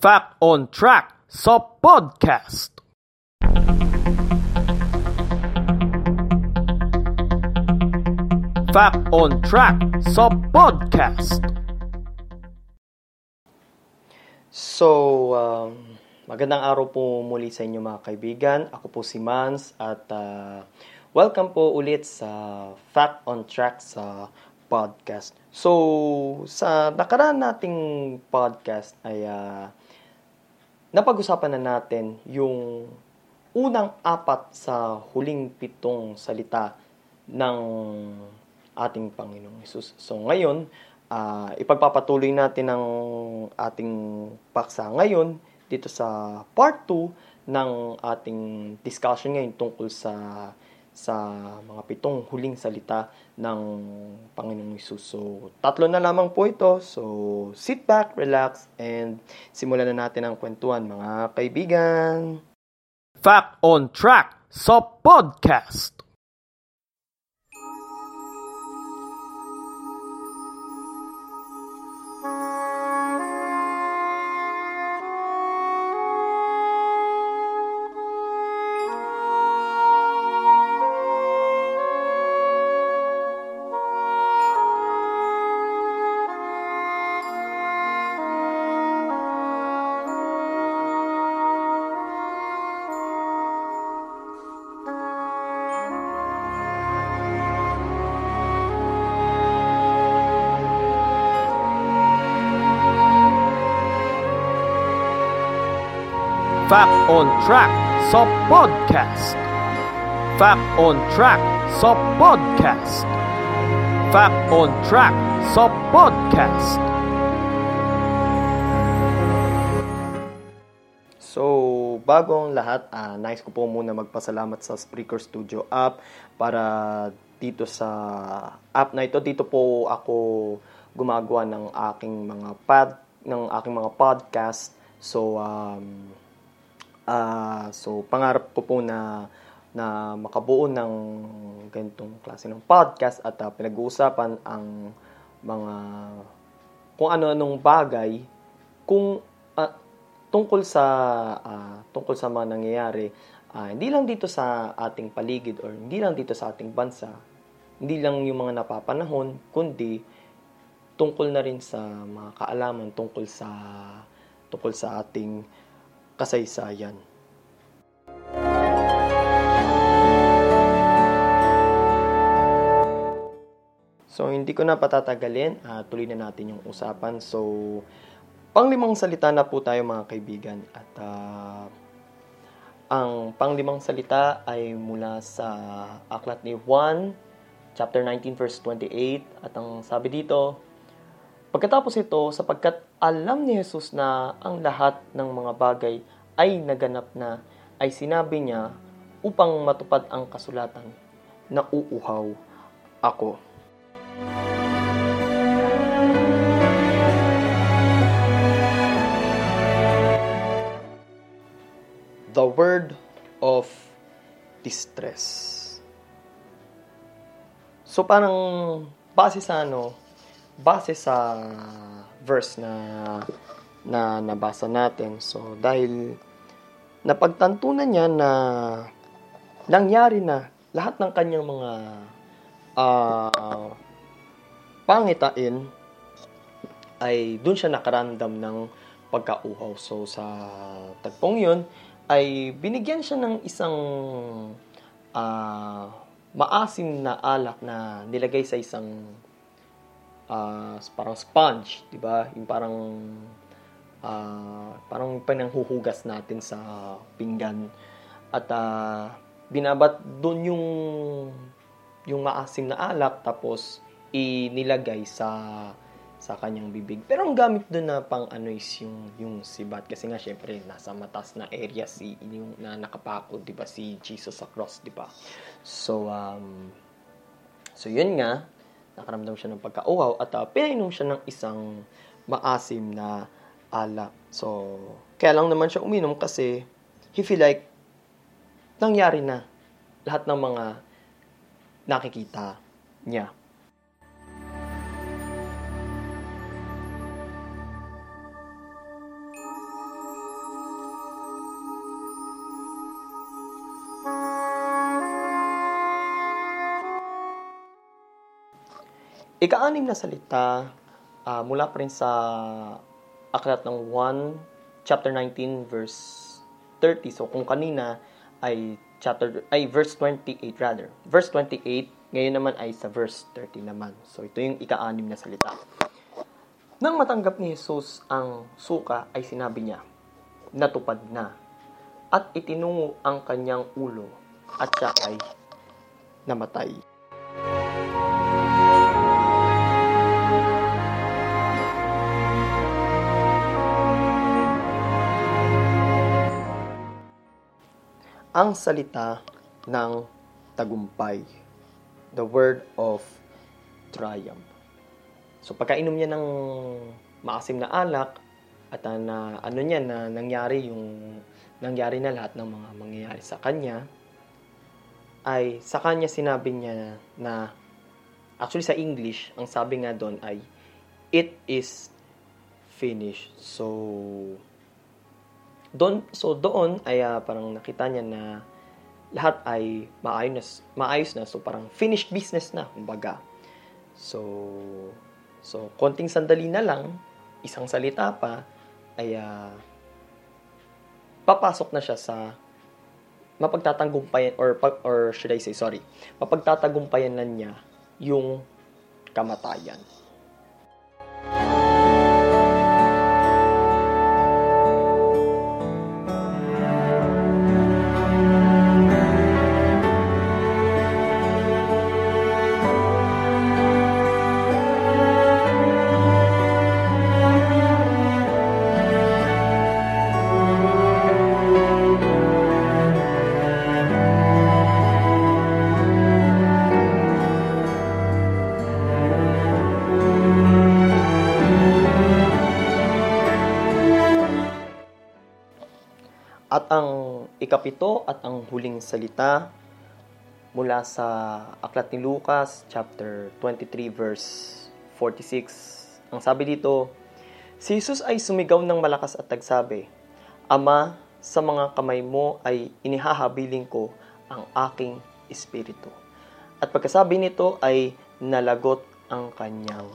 Fact on Track sa podcast. Fact on Track sa podcast. So, um, magandang araw po muli sa inyo mga kaibigan. Ako po si Mans at uh, welcome po ulit sa Fact on Track sa podcast. So, sa nakaraan nating podcast ay uh, napag-usapan na natin yung unang apat sa huling pitong salita ng ating Panginoong Yesus. So ngayon, uh, ipagpapatuloy natin ang ating paksa ngayon dito sa part 2 ng ating discussion ngayon tungkol sa sa mga pitong huling salita ng Panginoong Yesus. So, tatlo na lamang po ito. So, sit back, relax, and simulan na natin ang kwentuhan, mga kaibigan. Fact on Track sa podcast. Fact on Track sa podcast. Fact on Track sa podcast. Fact on Track sa podcast. So, bago ang lahat, uh, nice ko po muna magpasalamat sa Spreaker Studio app para dito sa app na ito. Dito po ako gumagawa ng aking mga pad ng aking mga podcast. So, um, Uh, so, pangarap ko po na na makabuo ng ganitong klase ng podcast at uh, pinag-uusapan ang mga kung ano-anong bagay kung uh, tungkol sa uh, tungkol sa mga nangyayari uh, hindi lang dito sa ating paligid or hindi lang dito sa ating bansa hindi lang yung mga napapanahon kundi tungkol na rin sa mga kaalaman tungkol sa tungkol sa ating kasaysayan. So, hindi ko na patatagalin. Uh, tuloy na natin yung usapan. So, panglimang salita na po tayo mga kaibigan. At uh, ang panglimang salita ay mula sa aklat ni Juan, chapter 19, verse 28. At ang sabi dito, Pagkatapos ito, sapagkat alam ni Jesus na ang lahat ng mga bagay ay naganap na, ay sinabi niya upang matupad ang kasulatan na uuhaw ako. The word of distress. So parang base sa ano, base sa verse na na nabasa natin. So dahil napagtantunan niya na nangyari na lahat ng kanyang mga uh, pangitain ay doon siya nakaramdam ng pagkauhaw. So sa tagpong yun ay binigyan siya ng isang uh, maasim na alak na nilagay sa isang uh, parang sponge, 'di ba? Yung parang uh, parang pananghuhugas natin sa pinggan at uh, binabat doon yung yung maasim na alak tapos inilagay sa sa kanyang bibig. Pero ang gamit doon na pang ano is yung yung sibat kasi nga syempre nasa matas na area si yung na nakapako, 'di ba, si Jesus sa cross, 'di ba? So um so yun nga nakaramdam siya ng pagkauhaw at uh, pinainom siya ng isang maasim na alak. So, kaya lang naman siya uminom kasi he feel like nangyari na lahat ng mga nakikita niya. Ika-anim na salita uh, mula pa rin sa aklat ng 1 chapter 19 verse 30. So kung kanina ay chapter ay verse 28 rather. Verse 28 ngayon naman ay sa verse 30 naman. So ito yung ika-anim na salita. Nang matanggap ni Jesus ang suka ay sinabi niya, natupad na. At itinungo ang kanyang ulo at siya ay namatay. Ang salita ng tagumpay. The word of triumph. So pagkainom niya ng maasim na alak at na ano niya na nangyari yung nangyari na lahat ng mga mangyayari sa kanya ay sa kanya sinabi niya na actually sa English ang sabi nga doon ay it is finished. So doon so doon ay uh, parang nakita niya na lahat ay maayos na, maayos na so parang finished business na kumbaga. So So, konting sandali na lang, isang salita pa, ay uh, papasok na siya sa mapagtatagumpayan or or should I say sorry, mapagtatagumpayan na niya yung kamatayan. Ang ikapito at ang huling salita mula sa Aklat ni Lucas chapter 23 verse 46. Ang sabi dito, Si Jesus ay sumigaw ng malakas at nagsabi, Ama, sa mga kamay mo ay inihahabiling ko ang aking espiritu. At pagkasabi nito ay nalagot ang kanyang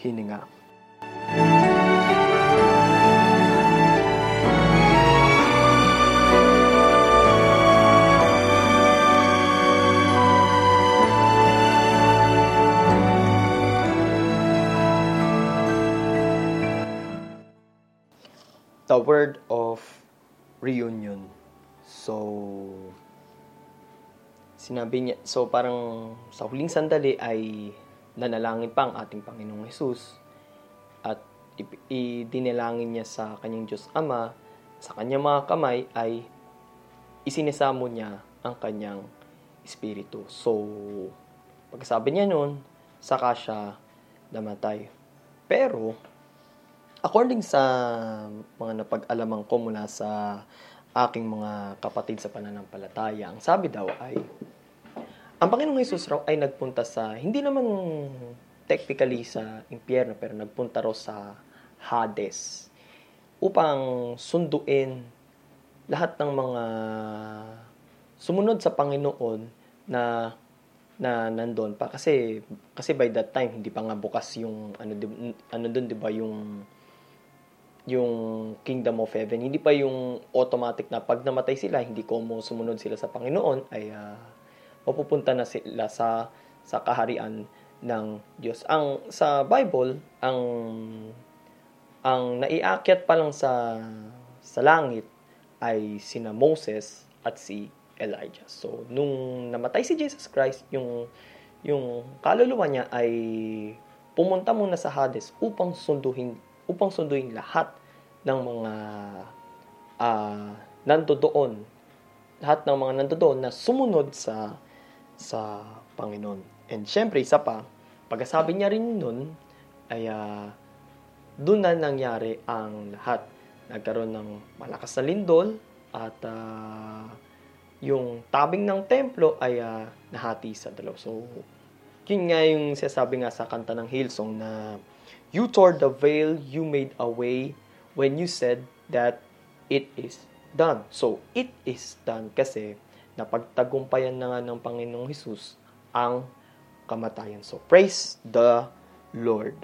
hininga. The word of reunion. So, sinabi niya, so parang sa huling sandali ay nanalangin pa ang ating Panginoong Hesus at idinalangin niya sa kanyang Diyos Ama, sa kanyang mga kamay ay isinisamo niya ang kanyang espiritu. So, pagkasabi niya noon, saka siya namatay. Pero, According sa mga napag-alaman ko mula sa aking mga kapatid sa pananampalataya, ang sabi daw ay, ang Panginoong Hesus raw ay nagpunta sa, hindi naman technically sa impyerno, pero nagpunta raw sa Hades upang sunduin lahat ng mga sumunod sa Panginoon na na nandoon pa. Kasi kasi by that time hindi pa nga bukas yung ano ano doon 'di ba yung yung kingdom of heaven. Hindi pa yung automatic na pag namatay sila, hindi ko mo sumunod sila sa Panginoon, ay uh, mapupunta na sila sa sa kaharian ng Diyos. Ang sa Bible, ang ang naiakyat pa lang sa sa langit ay sina Moses at si Elijah. So, nung namatay si Jesus Christ, yung yung kaluluwa niya ay pumunta muna sa Hades upang sunduhin upang sunduin lahat ng mga uh, nandoon, lahat ng mga nandoon na sumunod sa sa Panginoon. And syempre, isa pa, pagkasabi niya rin nun, ay uh, doon na nangyari ang lahat. Nagkaroon ng malakas na lindol at uh, yung tabing ng templo ay uh, nahati sa dalaw. So, yun nga yung sinasabi nga sa kanta ng Hillsong na You tore the veil, you made a way when you said that it is done. So, it is done kasi napagtagumpayan na nga ng Panginoong Hesus ang kamatayan. So, praise the Lord.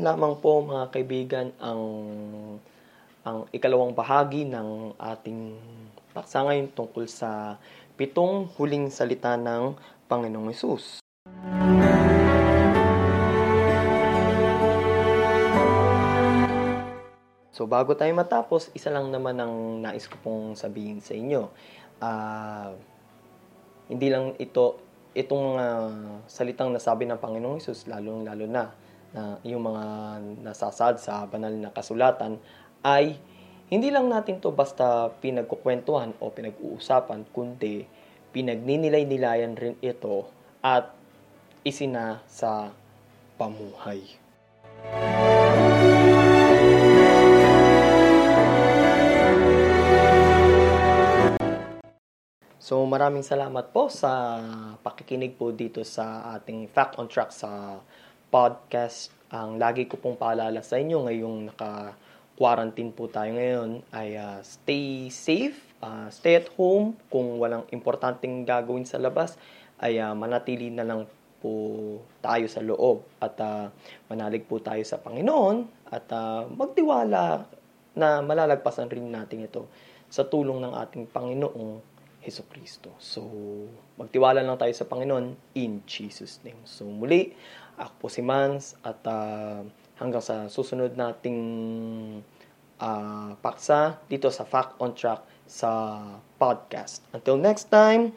Lamang po mga kaibigan ang ang ikalawang bahagi ng ating paksa ngayon tungkol sa pitong huling salita ng Panginoong Yesus. So bago tayo matapos, isa lang naman ang nais ko pong sabihin sa inyo. Uh, hindi lang ito itong uh, salitang nasabi ng Panginoong Hesus, lalong-lalo na na yung mga nasasad sa banal na kasulatan ay hindi lang natin to basta pinagkukwentuhan o pinag-uusapan, kundi pinagninilay-nilayan rin ito at isina sa pamuhay. So maraming salamat po sa pakikinig po dito sa ating Fact on Track sa podcast. Ang lagi ko pong paalala sa inyo ngayong naka-quarantine po tayo ngayon ay uh, stay safe, uh, stay at home. Kung walang importanteng gagawin sa labas, ay uh, manatili na lang po tayo sa loob at uh, manalig po tayo sa Panginoon at uh, magtiwala na malalagpasan rin natin ito sa tulong ng ating Panginoong Heso Kristo. So, magtiwala lang tayo sa Panginoon in Jesus' name. So, muli, ako po si Mans at uh, hanggang sa susunod nating uh, paksa dito sa Fact on Track sa podcast. Until next time,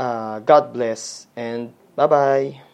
uh, God bless and bye-bye.